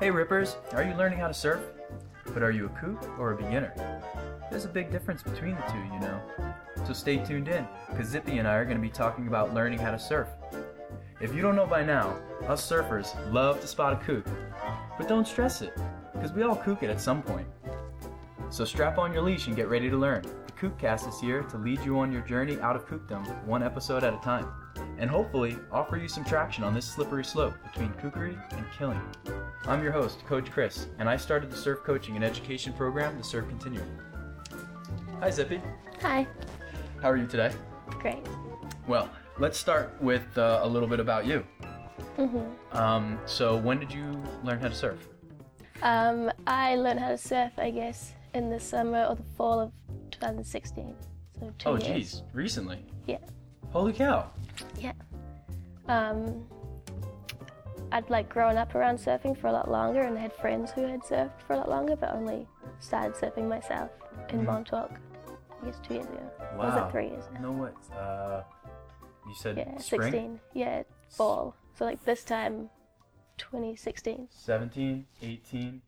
Hey Rippers, are you learning how to surf? But are you a kook or a beginner? There's a big difference between the two, you know. So stay tuned in, because Zippy and I are going to be talking about learning how to surf. If you don't know by now, us surfers love to spot a kook. But don't stress it, because we all kook it at some point. So strap on your leash and get ready to learn. The Kookcast is here to lead you on your journey out of kookdom, one episode at a time. And hopefully, offer you some traction on this slippery slope between kookery and killing. I'm your host, Coach Chris, and I started the surf coaching and education program, the Surf Continuum. Hi, Zippy. Hi. How are you today? Great. Well, let's start with uh, a little bit about you. hmm Um, so, when did you learn how to surf? Um, I learned how to surf, I guess, in the summer or the fall of 2016. So two Oh, years. geez, recently. Yeah. Holy cow. Yeah. Um, I'd like grown up around surfing for a lot longer and had friends who had surfed for a lot longer, but only started surfing myself in Mhm. Montauk. I guess two years ago. Or was it three years now? No, what? Uh, you said Yeah, spring? 16. Yeah, fall. So like this time, 2016. 17, 18.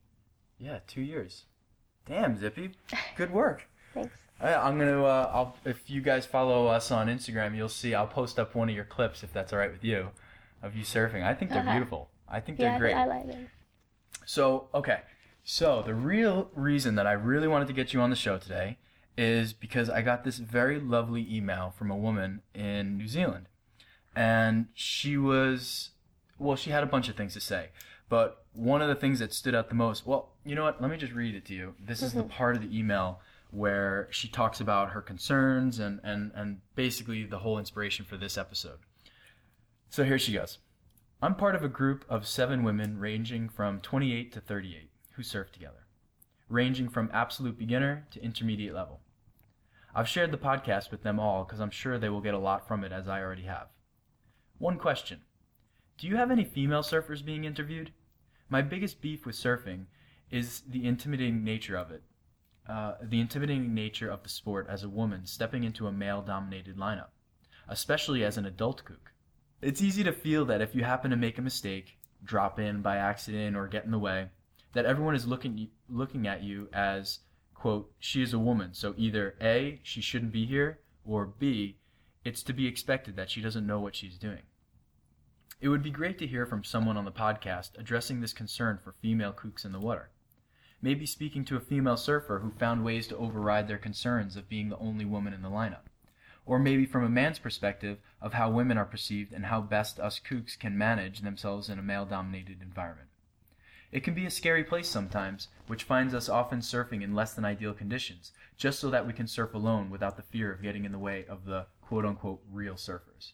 Yeah, two years. Damn, Zippy. Good work. Thanks. I'm gonna. Uh, I'll, if you guys follow us on Instagram, you'll see. I'll post up one of your clips if that's all right with you, of you surfing. I think they're Uh-huh. beautiful. I think Yeah, they're great. I like them. So, okay. So, the real reason that I really wanted to get you on the show today is because I got this very lovely email from a woman in New Zealand. And she was, well, she had a bunch of things to say. But one of the things that stood out the most, well, you know what? Let me just read it to you. This is the part of the email where she talks about her concerns and, and, and basically the whole inspiration for this episode. So here she goes. I'm part of a group of seven women ranging from 28 to 38 who surf together, ranging from absolute beginner to intermediate level. I've shared the podcast with them all because I'm sure they will get a lot from it as I already have. One question Do you have any female surfers being interviewed? My biggest beef with surfing is the intimidating nature of it. Uh, the intimidating nature of the sport as a woman stepping into a male dominated lineup, especially as an adult kook. It's easy to feel that if you happen to make a mistake, drop in by accident, or get in the way, that everyone is looking looking at you as quote she is a woman, so either a she shouldn't be here, or b it's to be expected that she doesn't know what she's doing. It would be great to hear from someone on the podcast addressing this concern for female kooks in the water. Maybe speaking to a female surfer who found ways to override their concerns of being the only woman in the lineup or maybe from a man's perspective of how women are perceived and how best us kooks can manage themselves in a male dominated environment. It can be a scary place sometimes, which finds us often surfing in less than ideal conditions, just so that we can surf alone without the fear of getting in the way of the quote unquote real surfers.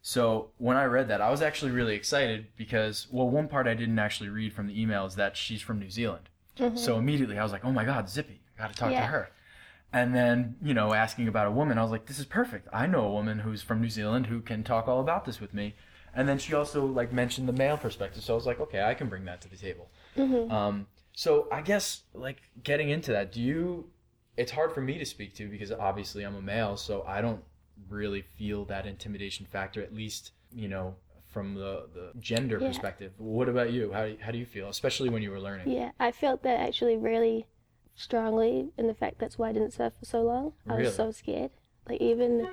So when I read that, I was actually really excited because, well, one part I didn't actually read from the email is that she's from New Zealand. So immediately I was like, oh my God, Zippy, I gotta talk to her. And then, you know, asking about a woman, I was like, this is perfect. I know a woman who's from New Zealand who can talk all about this with me. And then she also like mentioned the male perspective, so I was like, okay, I can bring that to the table. Um, so I guess like getting into that, do you? It's hard for me to speak to because obviously I'm a male, so I don't really feel that intimidation factor. At least you know from the the gender Yeah. perspective. What about you? How do you, how do you feel, especially when you were learning? Yeah, I felt that actually really strongly in the fact that's why I didn't surf for so long. I Really? was so scared. Like even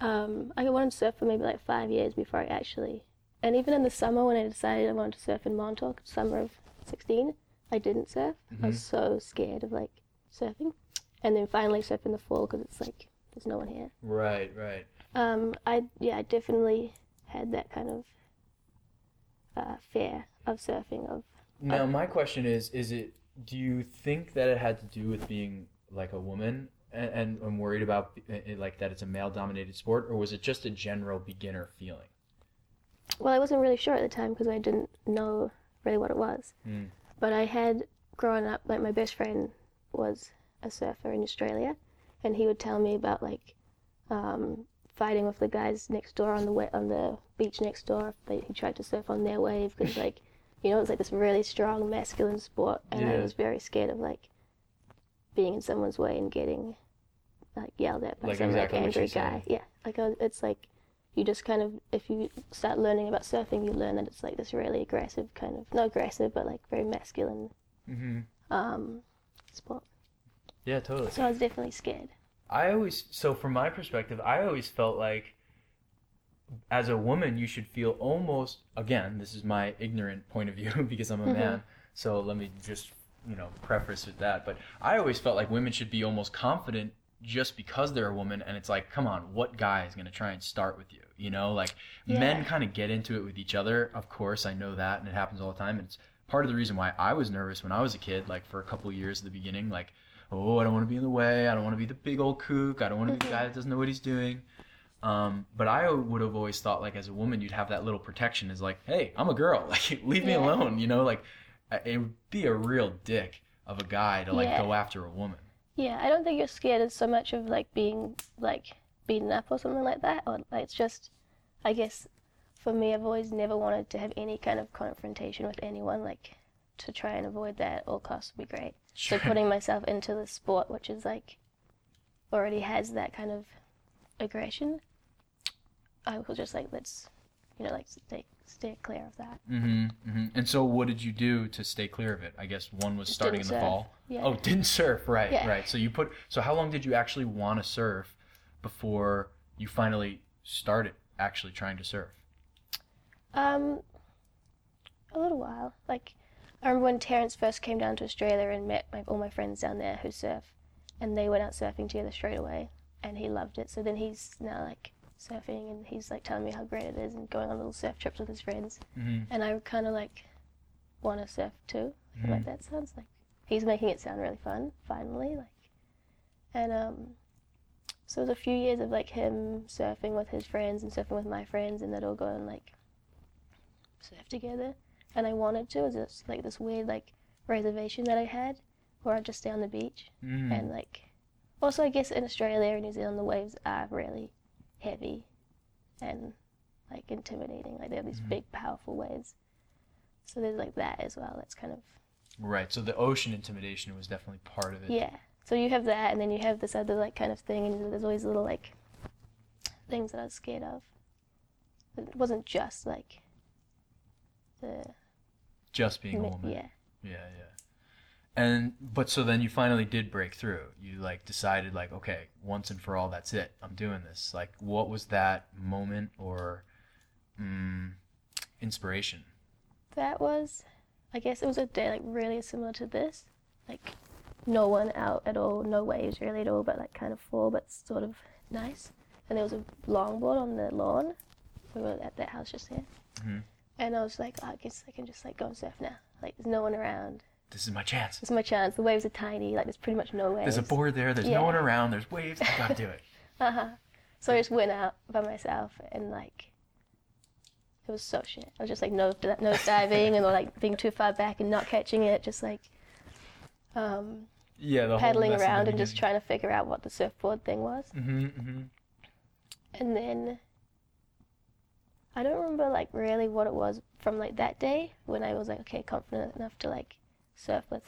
um, I wanted to surf for maybe like five years before I actually, and even in the summer when I decided I wanted to surf in Montauk, summer of sixteen, I didn't surf. I was so scared of like surfing, and then finally surf in the fall because it's like there's no one here. Right, right. Um, I yeah, I definitely had that kind of uh, fear of surfing of Now, my question is: Is it? Do you think that it had to do with being like a woman and, and, and worried about uh, like that it's a male-dominated sport, or was it just a general beginner feeling? Well, I wasn't really sure at the time because I didn't know really what it was. Mm. But I had grown up, like, my best friend was a surfer in Australia, and he would tell me about, like, um, fighting with the guys next door on the wa- on the beach next door. They, he tried to surf on their wave because, like, you know, it's like this really strong masculine sport, and I Yeah. was very scared of, like, being in someone's way and getting, like, yelled at by Like some, exactly what like, angry guy. Yeah, like, I was, it's like, you just kind of if you start learning about surfing, you learn that it's like this really aggressive kind of not aggressive, but like very masculine Mm-hmm. um, sport. Yeah, totally. So I was definitely scared. I always so from my perspective, I always felt like as a woman you should feel almost again, this is my ignorant point of view because I'm a Mhm. man. So let me just, you know, preface with that, but I always felt like women should be almost confident just because they're a woman and it's like, come on, what guy is going to try and start with you? You know, like men kind of get into it with each other. Of course, I know that and it happens all the time and it's part of the reason why I was nervous when I was a kid like for a couple years at the beginning like oh, I don't want to be in the way. I don't want to be the big old kook. I don't want to be the guy that doesn't know what he's doing. Um, but I would have always thought, like, as a woman, you'd have that little protection is like, hey, I'm a girl. Like, leave me Yeah. alone. You know, like, it would be a real dick of a guy to, like, Yeah. go after a woman. Yeah, I don't think you're scared as so much of like being like beaten up or something like that. Or like it's just, I guess, for me, I've always never wanted to have any kind of confrontation with anyone. Like to try and avoid that at all costs would be great. So putting myself into the sport, which is like already has that kind of aggression, I was just like, let's, you know, like stay stay clear of that. hmm hmm And so, what did you do to stay clear of it? I guess one was starting in didn't the surf. fall. Yeah. Oh, didn't surf. Right, Yeah. right. So you put. So how long did you actually want to surf before you finally started actually trying to surf? Um, a little while. Like, I remember when Terence first came down to Australia and met my, all my friends down there who surf, and they went out surfing together straight away, and he loved it. So then he's now like surfing, and he's like telling me how great it is, and going on little surf trips with his friends. Mm-hmm. And I kind of like want to surf too. Mhm. like that sounds like he's making it sound really fun. Finally, like, and um. So it was a few years of like him surfing with his friends and surfing with my friends, and they'd all go and like surf together. And I wanted to. It was just like this weird like reservation that I had, where I'd just stay on the beach Mm. and like. Also, I guess in Australia and New Zealand, the waves are really heavy and like intimidating. Like they have these Mhm. big, powerful waves. So there's like that as well. That's kind of Right. So the ocean intimidation was definitely part of it. yeah. So you have that, and then you have this other like kind of thing, and there's always little like things that I was scared of. It wasn't just like the Just being a woman. yeah. Yeah, yeah. And but so then you finally did break through. You like decided like, okay, once and for all, that's it. I'm doing this. Like, what was that moment or mm, inspiration? That was, I guess it was a day like really similar to this, like no one out at all, no waves really at all, but like kind of full, but sort of nice. And there was a longboard on the lawn. We were at that house just here, Mhm. And I was like, oh, I guess I can just like go and surf now. Like there's no one around. This is my chance. This is my chance. The waves are tiny. Like there's pretty much no waves. There's a board there. There's Yeah. no one around. There's waves. I gotta do it. Uh-huh. So I just went out by myself and like it was so shit. I was just like nose nose diving and like being too far back and not catching it, just like um, Yeah, around and just trying to figure out what the surfboard thing was. Mm-hmm, mm-hmm. And then I don't remember like really what it was from like that day when I was like okay confident enough to like surf with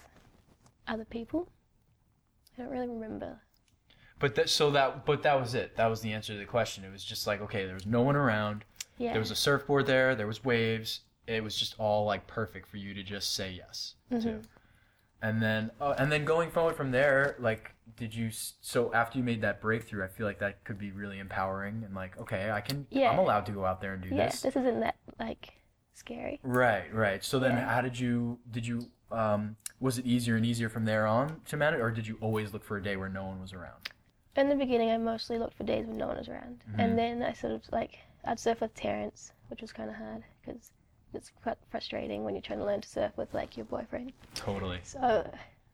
other people. I don't really remember. But that so that but that was it. That was the answer to the question. It was just like okay, there was no one around. Yeah. There was a surfboard there. There was waves. It was just all like perfect for you to just say yes to. Mm-hmm. And then uh, and then going forward from there, like did you so after you made that breakthrough, I feel like that could be really empowering and like okay, I can Yeah. I'm allowed to go out there and do this. yeah, this. this isn't that like scary. Right, right. So then Yeah. how did you did you um was it easier and easier from there on to manage or did you always look for a day where no one was around? In the beginning, I mostly looked for days when no one was around, Mhm. and then I sort of like I'd surf with Terrence, which was kind of hard because it's quite frustrating when you're trying to learn to surf with like your boyfriend. Totally. So,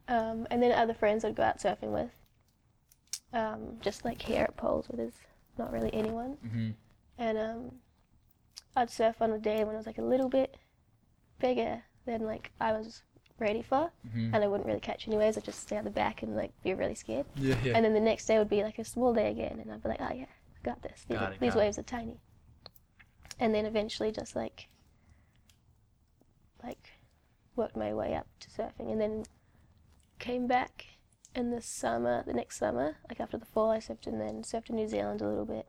um, and then other friends I'd go out surfing with, um, just like here at Poles, where there's not really anyone, Mhm. and um, I'd surf on a day when it was like a little bit bigger than like I was ready for, Mhm. and I wouldn't really catch any waves. I'd just stay at the back and like be really scared. Yeah, yeah. And then the next day would be like a small day again, and I'd be like, oh yeah, I got this. These, Got it, these got it. waves are tiny. And then eventually just like, like, worked my way up to surfing, and then came back in the summer, the next summer, like after the fall, I surfed and then surfed in New Zealand a little bit.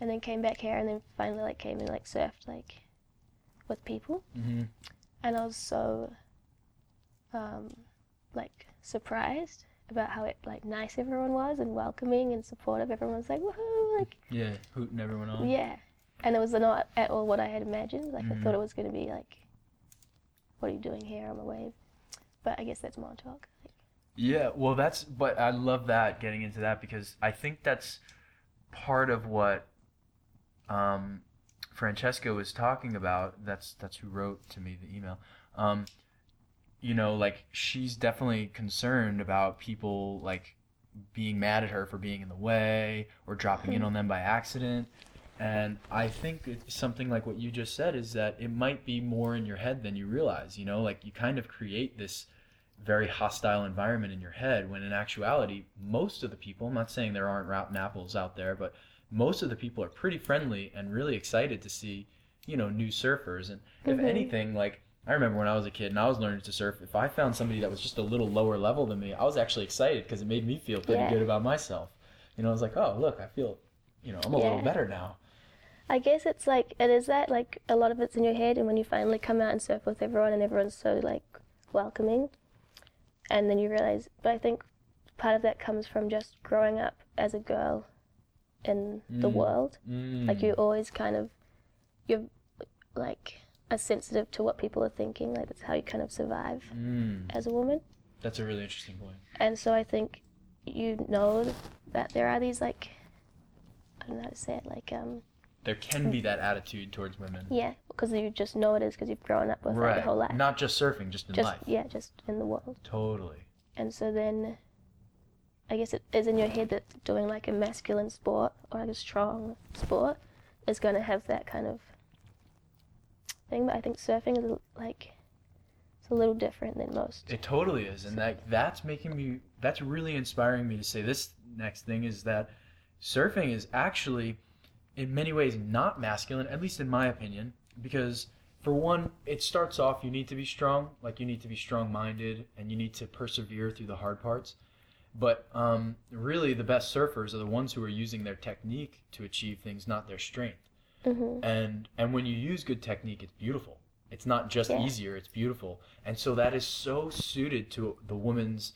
and then came back here, and then finally like came and like surfed like with people, hmm and I was so um, like surprised about how it like nice everyone was and welcoming and supportive. Everyone was like woohoo, like Yeah, hooting everyone on. yeah, and it was not at all what I had imagined. Like I Mhm. thought it was gonna be like, what are you doing here on the wave? But I guess that's Montauk. Like, Yeah, well, that's but I love that getting into that because I think that's part of what um, Francesca was talking about. That's that's who wrote to me the email. Um, you know, like she's definitely concerned about people like being mad at her for being in the way or dropping in on them by accident. And I think it's something like what you just said is that it might be more in your head than you realize. You know, like you kind of create this very hostile environment in your head when in actuality most of the people i'm not saying there aren't rotten apples out there but most of the people are pretty friendly and really excited to see you know new surfers and if Mhm. anything like i remember when i was a kid and i was learning to surf if i found somebody that was just a little lower level than me i was actually excited because it made me feel pretty Yeah. good about myself you know i was like oh look i feel you know i'm a little better now I guess it's like it is that like a lot of it's in your head, and when you finally come out and surf with everyone, and everyone's so like welcoming, and then you realize. But I think part of that comes from just growing up as a girl in the Mm. world. mm. Like you always kind of you're like are sensitive to what people are thinking. Like that's how you kind of survive mm. as a woman. that's a really interesting point. point And so I think you know that there are these like I don't know how to say it like um there can be mm. that attitude towards women yeah because you just know it is because you've grown up with it right your whole life. not just surfing just in just life yeah, just in the world. totally And so then I guess it is in your head that doing like a masculine sport or like a strong sport is going to have that kind of thing. But I think surfing is like it's a little different than most. It totally is, and that that's making me. That's really inspiring me to say this next thing is that surfing is actually, in many ways, not masculine, at least in my opinion, because for one, it starts off you need to be strong, like you need to be strong-minded, and you need to persevere through the hard parts. But um, really, the best surfers are the ones who are using their technique to achieve things, not their strength hmm and and when you use good technique it's beautiful it's not just Yeah. easier it's beautiful and so that is so suited to the woman's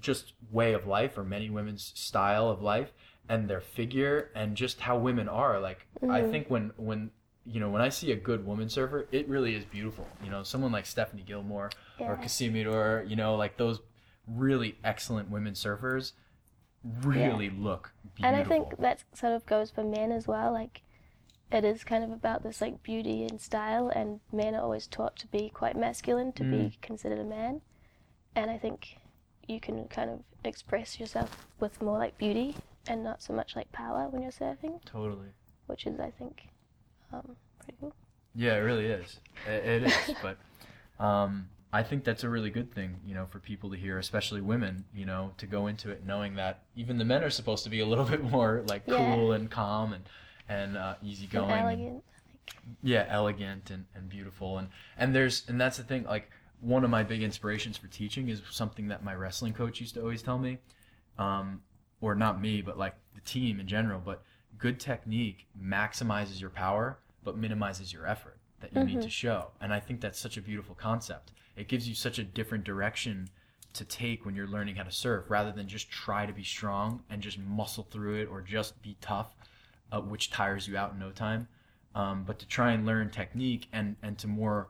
just way of life or many women's style of life and their figure and just how women are like i Mhm. think when when you know when i see a good woman surfer it really is beautiful you know someone like stephanie gilmore or Yeah. Carissa Moore you know like those really excellent women surfers really look beautiful And I think that sort of goes for men as well. Like, it is kind of about this like beauty and style, and men are always taught to be quite masculine to Mm. be considered a man. And I think you can kind of express yourself with more like beauty and not so much like power when you're surfing, totally which is I think um, pretty cool. Yeah, it really is. It, it is, but um, I think that's a really good thing, you know, for people to hear, especially women, you know, to go into it knowing that even the men are supposed to be a little bit more like Yeah. cool and calm and and uh, And easygoing. elegant. Yeah, elegant and, and beautiful and and there's and that's the thing. Like one of my big inspirations for teaching is something that my wrestling coach used to always tell me, um, or not me, but like the team in general. But good technique maximizes your power, but minimizes your effort that you need to show. And I think that's such a beautiful concept. It gives you such a different direction to take when you're learning how to surf, rather than just try to be strong and just muscle through it or just be tough, uh, which tires you out in no time um, but to try and learn technique and and to more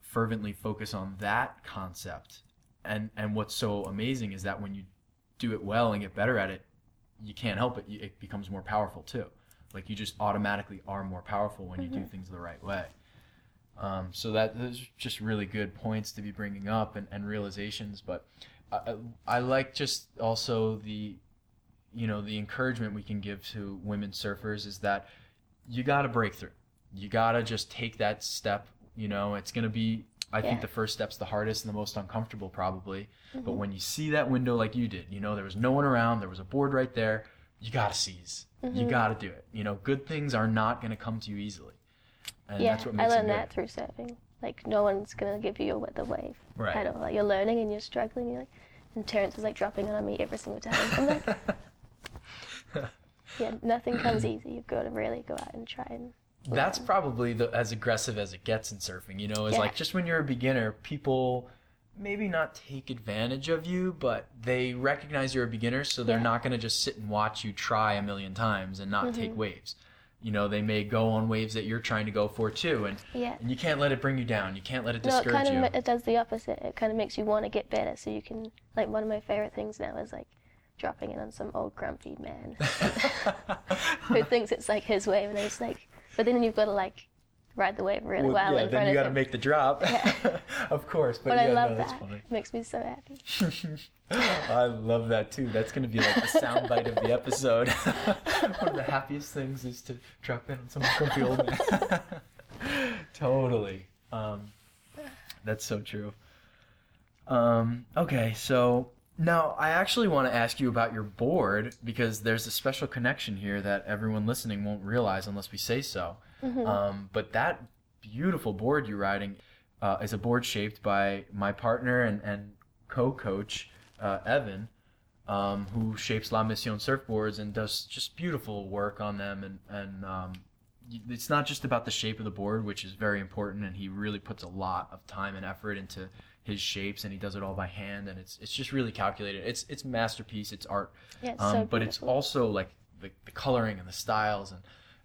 fervently focus on that concept and and what's so amazing is that when you do it well and get better at it you can't help it it becomes more powerful too. Like you just automatically are more powerful when you do things the right way. Um, so that those are just really good points to be bringing up and, and realizations but I, I I like just also the you know the encouragement we can give to women surfers is that you got to break through. You got to just take that step you know it's going to be i think the first step's the hardest and the most uncomfortable probably but Mhm. when you see that window like you did you know there was no one around there was a board right there you got to seize you Mhm. got to do it you know good things are not going to come to you easily and yeah, that's what makes I learned that through surfing. Like no one's gonna give you the wave right at all. Like you're learning and you're struggling. You're like, and Terrence was like dropping on me every single time. I'm like, yeah, nothing comes easy. You've got to really go out and try and. That's probably the, as aggressive as it gets in surfing. You know, it's Yeah. like just when you're a beginner, people maybe not take advantage of you, but they recognize you're a beginner, so they're Yeah. not going to just sit and watch you try a million times and not take Mhm. waves. You know, they may go on waves that you're trying to go for too, and, Yeah. and you can't let it bring you down. You can't let it No, it discourage kind of you. it does the opposite. It kind of makes you want to get better, so you can like one of my favorite things now is like dropping in on some old grumpy man who thinks it's like his wave, and it's like, but then you've got to like ride the wave really well, yeah, in then front you of got to make the drop. Yeah. of course, but, but yeah, I love no, that. funny. It makes me so happy. I love that too. That's gonna be like the soundbite of the episode. One of the happiest things is to drop in on some grumpy old man. totally. Um, that's so true. Um, okay, so now I actually want to ask you about your board because there's a special connection here that everyone listening won't realize unless we say so. Mhm. Um, but that beautiful board you're riding uh, is a board shaped by my partner and, and co-coach uh, Evan, um, who shapes La Mission surfboards and does just beautiful work on them. And and um, it's not just about the shape of the board, which is very important, and he really puts a lot of time and effort into his shapes, and he does it all by hand, and it's it's just really calculated. It's it's masterpiece. It's art Yeah, it's um, so but it's also like the, the coloring and the styles and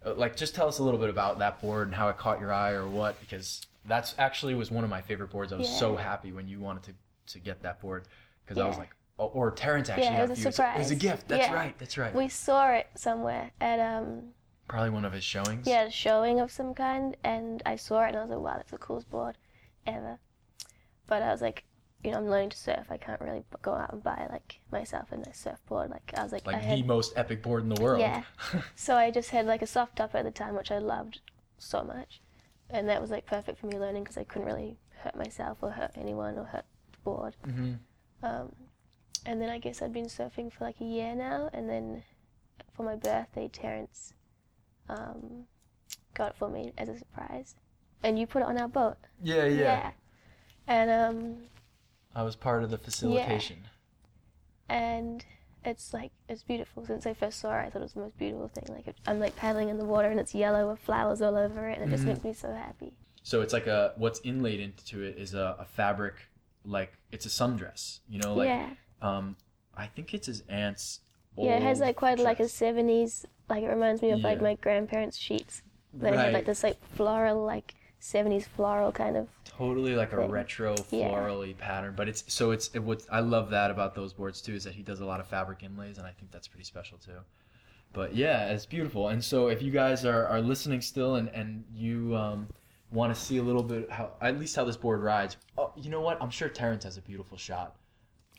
uh, like just tell us a little bit about that board and how it caught your eye or what because that's actually was one of my favorite boards. I was so happy when you wanted to to get that board because I was like oh, or Terrence actually Yeah, it was a you. It was a gift. That's Yeah. right. That's right. We saw it somewhere at um Probably one of his showings. yeah a showing of some kind, and I saw it and I was like, wow, that's the coolest board ever. But I was like, you know, I'm learning to surf. I can't really go out and buy like myself a nice surfboard. Like I was like, I Like had the most epic board in the world. Yeah. So I just had like a soft top at the time, which I loved so much, and that was like perfect for me learning because I couldn't really hurt myself or hurt anyone or hurt the board. hmm Um, and then I guess I'd been surfing for like a year now, and then for my birthday, Terrence um, got it for me as a surprise, and you put it on our boat. yeah, yeah, And um, I was part of the facilitation. Yeah. and it's like it's beautiful. Since I first saw it, I thought it was the most beautiful thing. Like I'm like paddling in the water, and it's yellow with flowers all over it, and it just Mhm. makes me so happy. So it's like a what's inlaid into it is a, a fabric like it's a sundress. You know, like yeah, um, I think it's his aunt's. yeah. It has like quite like a '70s. Like it reminds me of like my grandparents' sheets. They had like this like floral, like '70s floral kind of. Totally like a retro Yeah. florally pattern. But it's so it's it, what I love that about those boards too is that he does a lot of fabric inlays, and I think that's pretty special too. But yeah, it's beautiful. And so if you guys are, are listening still and and you um, want to see a little bit how at least how this board rides, oh, you know what? I'm sure Terrence has a beautiful shot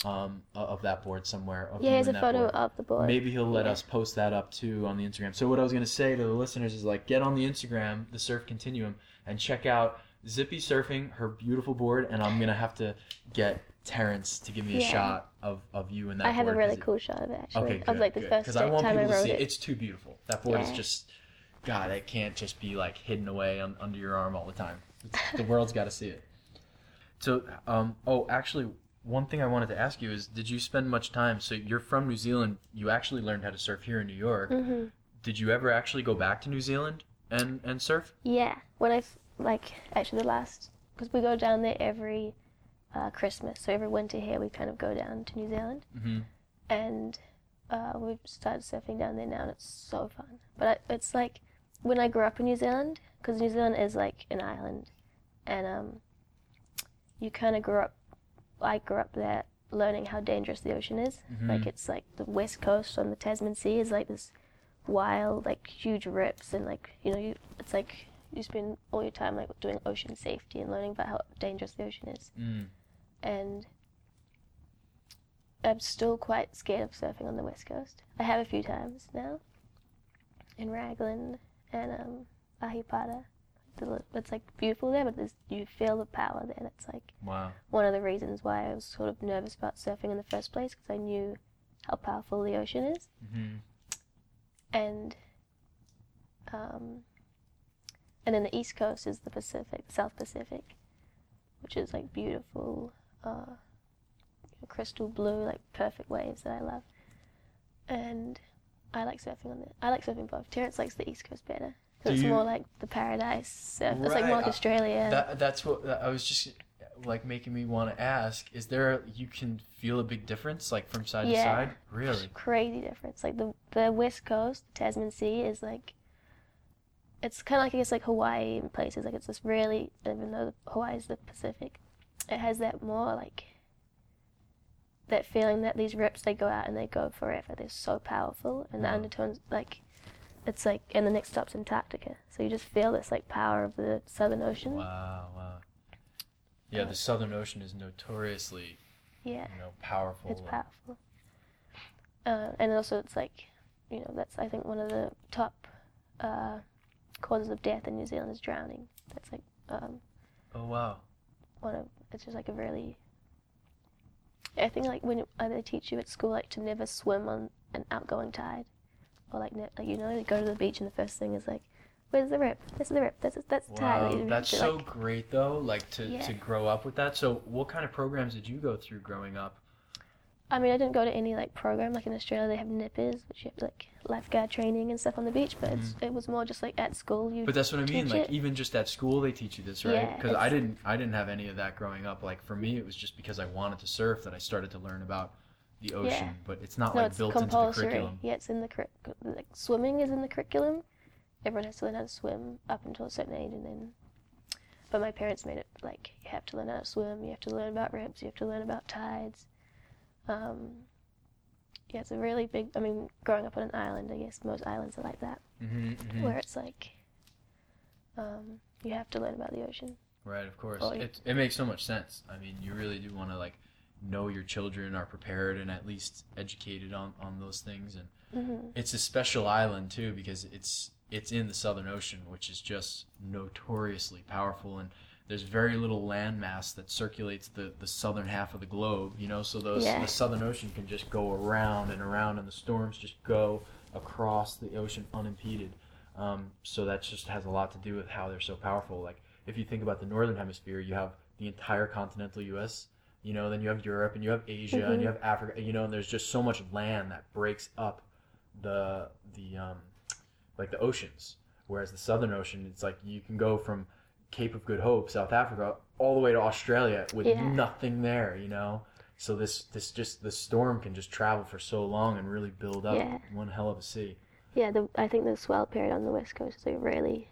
um, of that board somewhere. Of Yeah, you here's a photo board. of the board. Maybe he'll let Yeah. us post that up too on the Instagram. So what I was gonna say to the listeners is like get on the Instagram, the Surf Continuum, and check out Zippy Surfing, her beautiful board, and I'm gonna have to get Terrence to give me a Yeah. shot of, of you and that I have a really 'cause it- cool shot of it actually. Okay, good, of like the good. first 'Cause I want time I people to wrote see it. It's too beautiful. That board is just, God, it can't just be like hidden away on, under your arm all the time. It's, the world's got to see it. So, um, oh, actually, one thing I wanted to ask you is, did you spend much time? So you're from New Zealand. You actually learned how to surf here in New York. hmm Did you ever actually go back to New Zealand and and surf? Yeah, when I like actually the last because we go down there every uh, Christmas, so every winter here we kind of go down to New Zealand, Mm-hmm. and uh, we've started surfing down there now, and it's so fun. But I, it's like when I grew up in New Zealand, because New Zealand is like an island, and um, you kind of grew up. I grew up there learning how dangerous the ocean is. Like Mhm. it's like the west coast on the Tasman Sea is like this wild, like huge rips, and like you know, you it's like you spend all your time like doing ocean safety and learning about how dangerous the ocean is. Mm. And I'm still quite scared of surfing on the west coast. I have a few times now in Raglan and um, Ahipara. It's like beautiful there, but there's, you feel the power there. That's like Wow. one of the reasons why I was sort of nervous about surfing in the first place because I knew how powerful the ocean is. Mm-hmm. And um, and then the east coast is the Pacific, South Pacific, which is like beautiful, uh, crystal blue, like perfect waves that I love. And I like surfing on the. I like surfing both. Terrence likes the East Coast better. Do it's you- more like the paradise surf. It's like more like Australia. That that's what I was just like making me want to ask. Is there you can feel a big difference like from side Yeah. to side? Really? crazy difference. Like the the West Coast, the Tasman Sea is like. It's kind of like I guess like Hawaii and places. Like it's just really, even though Hawaii is the Pacific, it has that more like. That feeling that these rips they go out and they go forever. They're so powerful, and the undertones like, it's like, and the next stop's in Antarctica. So you just feel this like power of the Southern Ocean. Wow, wow. Yeah, the Southern Ocean is notoriously, Yeah. you know, powerful. It's powerful. Uh, and also, it's like, you know, that's I think one of the top uh, causes of death in New Zealand is drowning. That's like um, Oh wow. one of it's just like a really. I think like when they teach you at school like to never swim on an outgoing tide, or like ne- like you know you go to the beach and the first thing is like, where's the rip? This is the rip. That's that's the. Wow, that's to, so like- great though. Like to Yeah. to grow up with that. So, what kind of programs did you go through growing up? I mean, I didn't go to any like program like in Australia. They have nippers, which you have like lifeguard training and stuff on the beach. But it's, it was more just like at school. You Mm-hmm. But that's what I mean. Like it. even just at school, they teach you this, right? Yeah, Because I didn't, I didn't have any of that growing up. Like for me, it was just because I wanted to surf that I started to learn about the ocean. But it's not no, like it's built into the compulsory. curriculum. Yeah, it's in the curriculum. Like swimming is in the curriculum. Everyone has to learn how to swim up until a certain age, and then. But my parents made it like you have to learn how to swim. You have to learn about rips. You have to learn about tides. Um, yeah, it's a really big. I mean, growing up on an island, I guess most islands are like that, Mm-hmm, where it's like. Um, you have to learn about the ocean. Right, of course. Yeah. It it makes so much sense. I mean, you really do want to like know your children are prepared and at least educated on on those things and hmm it's a special island too because it's it's in the southern ocean which is just notoriously powerful and there's very little landmass that circulates the, the southern half of the globe you know? So those Yeah. the southern ocean can just go around and around and the storms just go across the ocean unimpeded. Um, so that just has a lot to do with how they're so powerful. Like if you think about the northern hemisphere you have the entire continental us you know? Then you have europe and you have asia and you have africa you know? And there's just so much land that breaks up the the um like the oceans. Whereas the southern ocean it's like you can go from cape of good hope south africa all the way to australia with Yeah. nothing there you know so this this just the storm can just travel for so long and really build up Yeah. one hell of a sea Yeah, the, I think the swell period on the west coast is like really,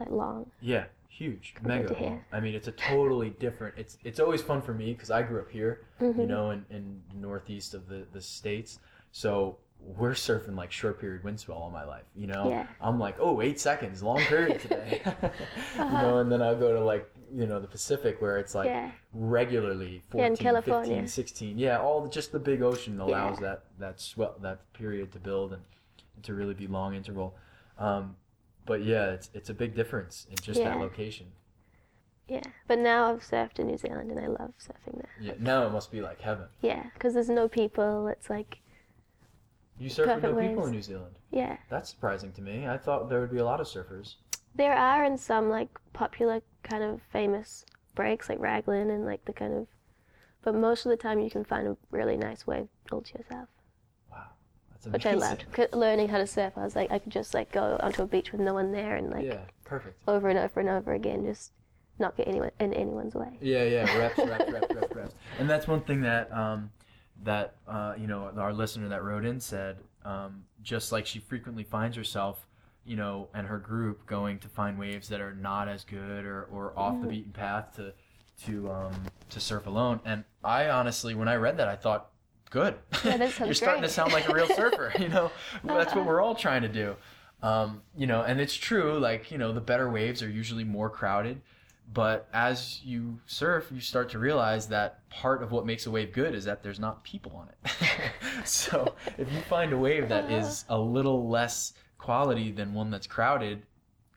like long. yeah huge mega long. i mean it's a totally different it's it's always fun for me because i grew up here Mhm. you know, in, in northeast of the, the states. So we're surfing like short period wind swell all my life, you know? Yeah. I'm like, oh, eight seconds, long period today. You know, and then I'll go to like, you know, the Pacific where it's like yeah, regularly Yeah, 14, in California. 15, 16. Yeah, all just the big ocean allows that, that swell, that period to build and, to really be long interval. Um, but yeah, it's, it's a big difference in just that location. yeah. But now I've surfed in New Zealand and I love surfing there. Yeah, now it must be like heaven. Yeah, because there's no people. It's like, You surf with no people in. New Zealand. yeah. That's surprising to me. I thought there would be a lot of surfers. There are in some like popular kind of famous breaks like Raglan and like the kind of, but most of the time you can find a really nice wave all to yourself, Wow, that's which. I loved. Learning how to surf, I was like, I could just like go onto a beach with no one there and like yeah, perfect. over and over and over again, just not get anyone in anyone's way. Yeah, yeah, reps, reps, reps, reps, reps. And that's one thing that um, that uh, you know our listener that wrote in said. Um, just like she frequently finds herself, you know, and her group going to find waves that are not as good or, or off the Mhm. beaten path to to um, to surf alone. And I honestly, when I read that, I thought, good. Yeah, You're starting to sound like a real surfer. You know, that's what we're all trying to do. Um, you know, and it's true. Like you know, the better waves are usually more crowded. But as you surf, you start to realize that part of what makes a wave good is that there's not people on it. so if you find a wave that is a little less quality than one that's crowded,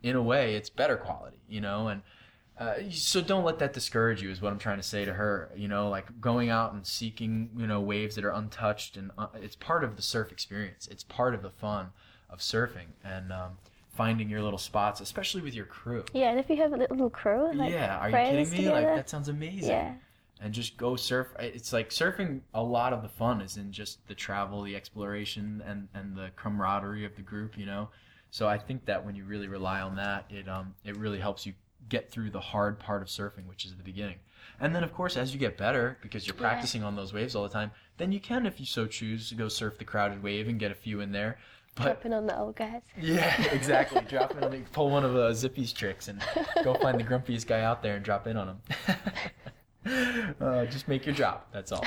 in a way, it's better quality, you know? And uh, so don't let that discourage you, is what I'm trying to say to her. You know, like going out and seeking, you know, waves that are untouched, and uh, it's part of the surf experience. It's part of the fun of surfing and um, finding your little spots, especially with your crew. Yeah, and if you have a little crew, like yeah, are you kidding me? Like that sounds amazing. yeah, and just go surf. It's like surfing. A lot of the fun is in just the travel, the exploration, and and the camaraderie of the group. You know, so I think that when you really rely on that, it um it really helps you get through the hard part of surfing, which is the beginning. And then, of course, as you get better, because you're Yeah. practicing on those waves all the time, then you can, if you so choose, go surf the crowded wave and get a few in there. Dropping on the old guys. yeah, exactly. drop in on the, pull one of uh, Zippy's tricks and go find the grumpiest guy out there and drop in on him. uh, just make your drop. That's all.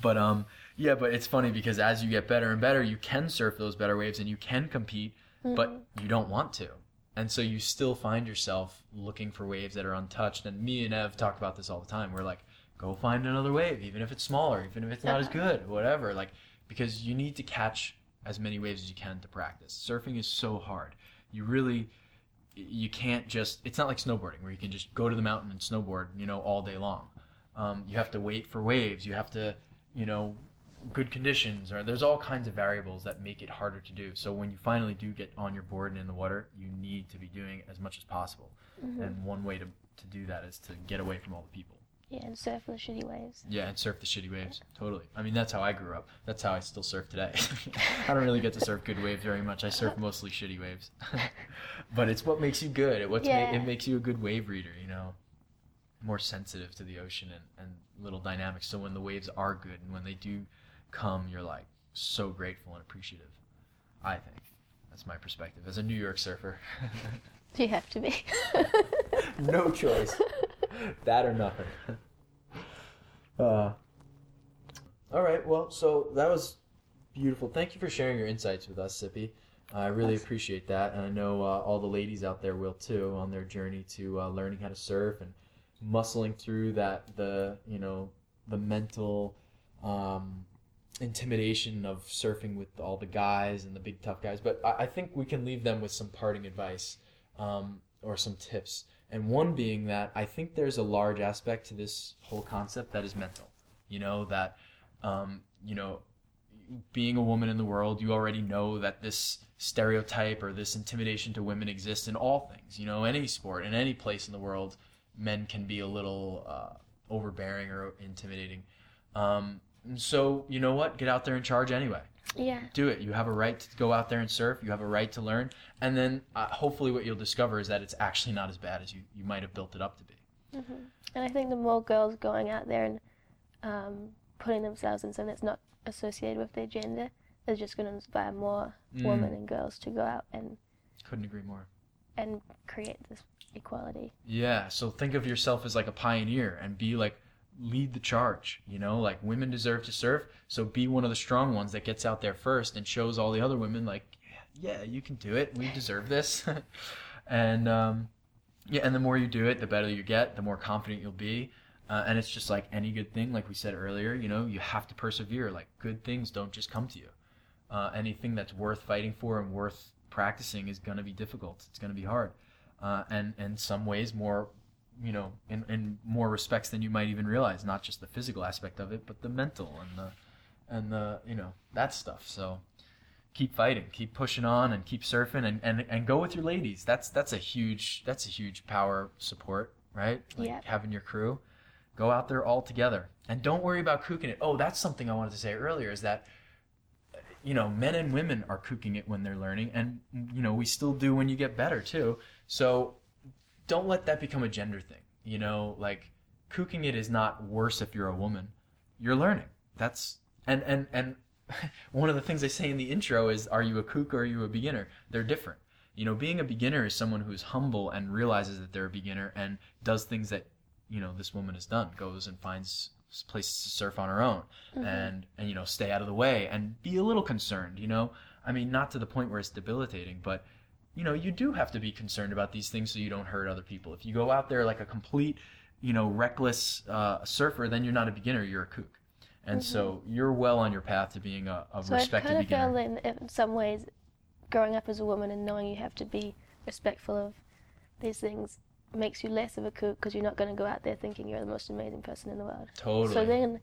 But um, yeah, but it's funny because as you get better and better, you can surf those better waves and you can compete, but you don't want to. And so you still find yourself looking for waves that are untouched. And me and Ev talk about this all the time. We're like, go find another wave, even if it's smaller, even if it's not as good, whatever. Like, because you need to catch as many waves as you can to practice. Surfing is so hard. You really, you can't just. It's not like snowboarding where you can just go to the mountain and snowboard, you know, all day long. Um, you have to wait for waves. You have to, you know, good conditions or there's all kinds of variables that make it harder to do. So when you finally do get on your board and in the water, you need to be doing as much as possible. Mhm. And one way to, to do that is to get away from all the people. Yeah, and surf the shitty waves. Yeah, and surf the shitty waves. Totally. I mean, that's how I grew up. That's how I still surf today. I don't really get to surf good waves very much. I surf mostly shitty waves. but it's what makes you good. It what's ma- it makes you a good wave reader, you know. More sensitive to the ocean and, and little dynamics. So when the waves are good and when they do come, you're like so grateful and appreciative. I think. That's my perspective as a New York surfer. You have to be. no choice. that or nothing. Uh, all right. Well, so that was beautiful. Thank you for sharing your insights with us, Zippy. I really appreciate that, and I know uh, all the ladies out there will too on their journey to uh, learning how to surf and muscling through that the you know the mental um, intimidation of surfing with all the guys and the big tough guys. But I, I think we can leave them with some parting advice um, or some tips. And one being that I think there's a large aspect to this whole concept that is mental. You know, that, um, you know, being a woman in the world, you already know that this stereotype or this intimidation to women exists in all things. You know, any sport, in any place in the world, men can be a little uh, overbearing or intimidating. Um, so, you know what? Get out there and charge anyway yeah. do it. You have a right to go out there and surf. You have a right to learn. And then uh, hopefully what you'll discover is that it's actually not as bad as you, you might have built it up to be. hmm And I think the more girls going out there and um, putting themselves in something that's not associated with their gender is just going to inspire more Mm. women and girls to go out and, Couldn't agree more. and create this equality. Yeah. So think of yourself as like a pioneer and be like, lead the charge. You know, like women deserve to surf. So be one of the strong ones that gets out there first and shows all the other women like, yeah, you can do it. We deserve this. and um, yeah, and the more you do it, the better you get, the more confident you'll be. Uh, and it's just like any good thing, like we said earlier, you know, you have to persevere. Like good things don't just come to you. Uh, anything that's worth fighting for and worth practicing is going to be difficult. It's going to be hard. Uh, and in some ways, more, you know, in, in more respects than you might even realize. Not just the physical aspect of it, but the mental and the, and the, you know, that stuff. So keep fighting, keep pushing on, and keep surfing, and, and, and go with your ladies. That's that's a huge that's a huge power support, right? Like Yeah. having your crew go out there all together, and don't worry about kooking it. Oh, that's something I wanted to say earlier is that you know men and women are kooking it when they're learning, and you know we still do when you get better too. So don't let that become a gender thing. You know, like kooking it is not worse if you're a woman. You're learning. That's and and and one of the things they say in the intro is, "Are you a kook or are you a beginner?" They're different. You know, being a beginner is someone who's humble and realizes that they're a beginner and does things that you know this woman has done. Goes and finds places to surf on her own Mhm. and and you know stay out of the way and be a little concerned. You know, I mean, not to the point where it's debilitating, but you know, you do have to be concerned about these things so you don't hurt other people. If you go out there like a complete, you know, reckless uh, surfer, then you're not a beginner, you're a kook. And so you're well on your path to being a, a So I respected kind of beginner. feel in, in some ways, growing up as a woman and knowing you have to be respectful of these things makes you less of a kook because you're not going to go out there thinking you're the most amazing person in the world. totally. So then,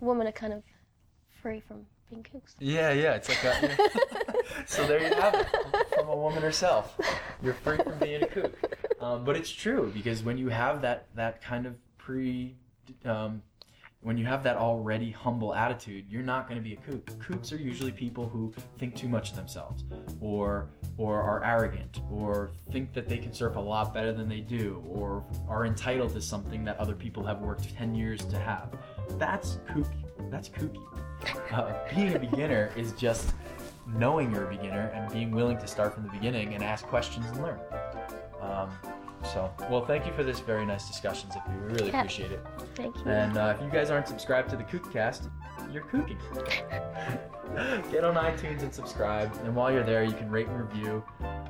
women are kind of free from yeah, yeah, it's like a, so there you have it from a woman herself. You're free from being a kook. Um, but it's true because when you have that that kind of pre, um, when you have that already humble attitude, you're not going to be a kook. Kooks are usually people who think too much of themselves, or or are arrogant, or think that they can surf a lot better than they do, or are entitled to something that other people have worked ten years to have. That's kooky. That's kooky. Uh, being a beginner is just knowing you're a beginner and being willing to start from the beginning and ask questions and learn. Um, so, well, thank you for this very nice discussion, Zippy. We really Yeah. appreciate it. Thank you. And uh, if you guys aren't subscribed to the Kookcast, you're kooking. Get on iTunes and subscribe. And while you're there, you can rate and review.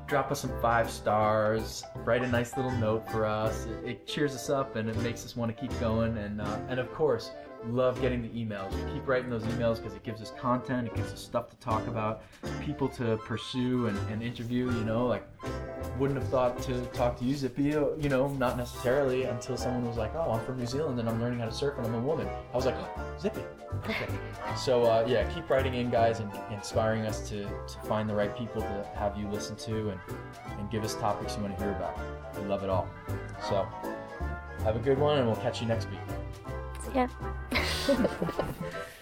Drop us some five stars. Write a nice little note for us. It, it cheers us up and it makes us want to keep going. And uh, and of course, love getting the emails. We keep writing those emails because it gives us content. It gives us stuff to talk about, people to pursue and, and interview. You know, like wouldn't have thought to talk to you, Zippy, you know, not necessarily until someone was like, oh, I'm from New Zealand and I'm learning how to surf and I'm a woman. I was like, oh, Zippy, perfect. So, uh, yeah, keep writing in, guys, and inspiring us to, to find the right people to have you listen to and, and give us topics you want to hear about. We love it all. So, have a good one, and we'll catch you next week. Yeah.